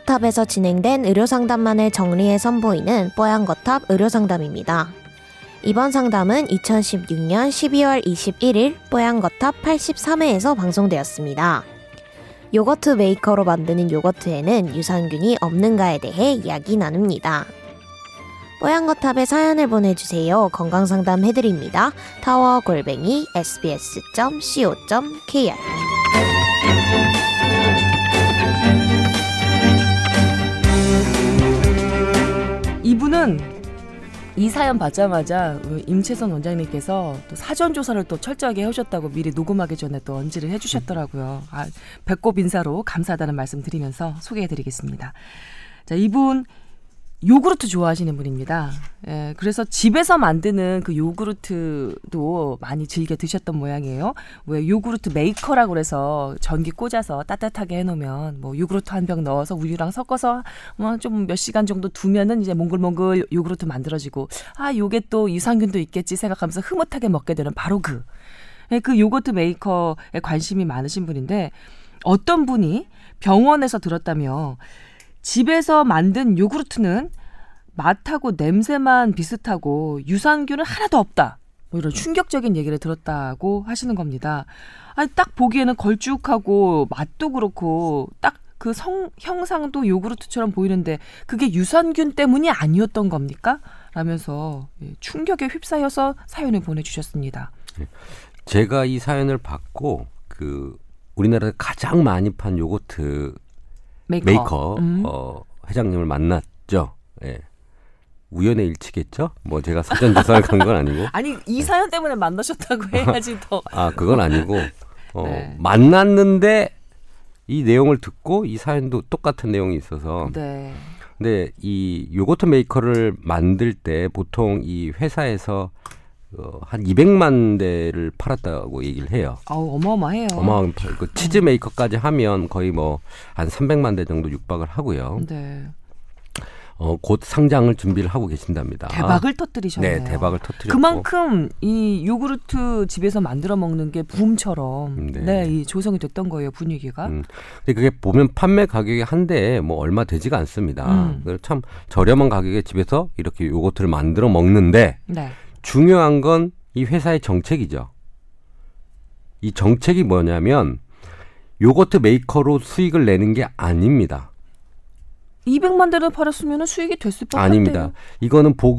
뽀얀거탑에서 진행된 의료상담만을 정리해 선보이는 뽀얀거탑 의료상담입니다. 이번 상담은 2016년 12월 21일 뽀얀거탑 83회에서 방송되었습니다. 요거트 메이커로 만드는 요거트에는 유산균이 없는가에 대해 이야기 나눕니다. 뽀얀거탑에 사연을 보내주세요. 건강상담 해드립니다. 타워골뱅이 sbs.co.kr 이 사연 받자마자 임채선 원장님께서 또 사전 조사를 또 철저하게 해오셨다고 미리 녹음하기 전에 또 언지를 해주셨더라고요. 아, 배꼽 인사로 감사하다는 말씀 드리면서 소개해드리겠습니다. 자, 이분 요구르트 좋아하시는 분입니다. 예, 그래서 집에서 만드는 그 요구르트도 많이 즐겨 드셨던 모양이에요. 왜 요구르트 메이커라고 그래서 전기 꽂아서 따뜻하게 해놓으면 뭐 요구르트 한 병 넣어서 우유랑 섞어서 뭐좀몇 시간 정도 두면은 이제 몽글몽글 요구르트 만들어지고 아 요게 또 유산균도 있겠지 생각하면서 흐뭇하게 먹게 되는 바로 그. 예, 그 요거트 메이커에 관심이 많으신 분인데 어떤 분이 병원에서 들었다며 집에서 만든 요구르트는 맛하고 냄새만 비슷하고 유산균은 하나도 없다. 뭐 이런 충격적인 얘기를 들었다고 하시는 겁니다. 아니 딱 보기에는 걸쭉하고 맛도 그렇고 딱 그 성 형상도 요구르트처럼 보이는데 그게 유산균 때문이 아니었던 겁니까? 라면서 예, 충격에 휩싸여서 사연을 보내주셨습니다. 제가 이 사연을 받고 그 우리나라에 가장 많이 판 요거트 메이커, 메이커 음. 어, 회장님을 만났죠. 예. 우연의 일치겠죠? 뭐 제가 사전 조사를 간 건 아니고. 아니 이 사연 때문에 만나셨다고 해야지 더. 아, 그건 아니고. 어, 네. 만났는데 이 내용을 듣고 이 사연도 똑같은 내용이 있어서. 네. 근데 이 요거트 메이커를 만들 때 보통 이 회사에서 어, 한 200만 대를 팔았다고 얘기를 해요. 아우 어마어마해요. 어마어마한 팔- 그 치즈 메이커까지 하면 거의 뭐 한 300만 대 정도 육박을 하고요. 네. 어, 곧 상장을 준비를 하고 계신답니다. 대박을 터뜨리셨네요. 네, 대박을 터뜨렸고. 그만큼 이 요구르트 집에서 만들어 먹는 게 붐처럼 네. 네, 이 조성이 됐던 거예요 분위기가. 음, 근데 그게 보면 판매 가격이 한 대에 뭐 얼마 되지가 않습니다. 음. 그래서 참 저렴한 가격에 집에서 이렇게 요거트를 만들어 먹는데 네. 중요한 건 이 회사의 정책이죠. 이 정책이 뭐냐면 요거트 메이커로 수익을 내는 게 아닙니다. 200만 대를 팔았으면 수익이 됐을 법한데요. 아닙니다. 이거는 보급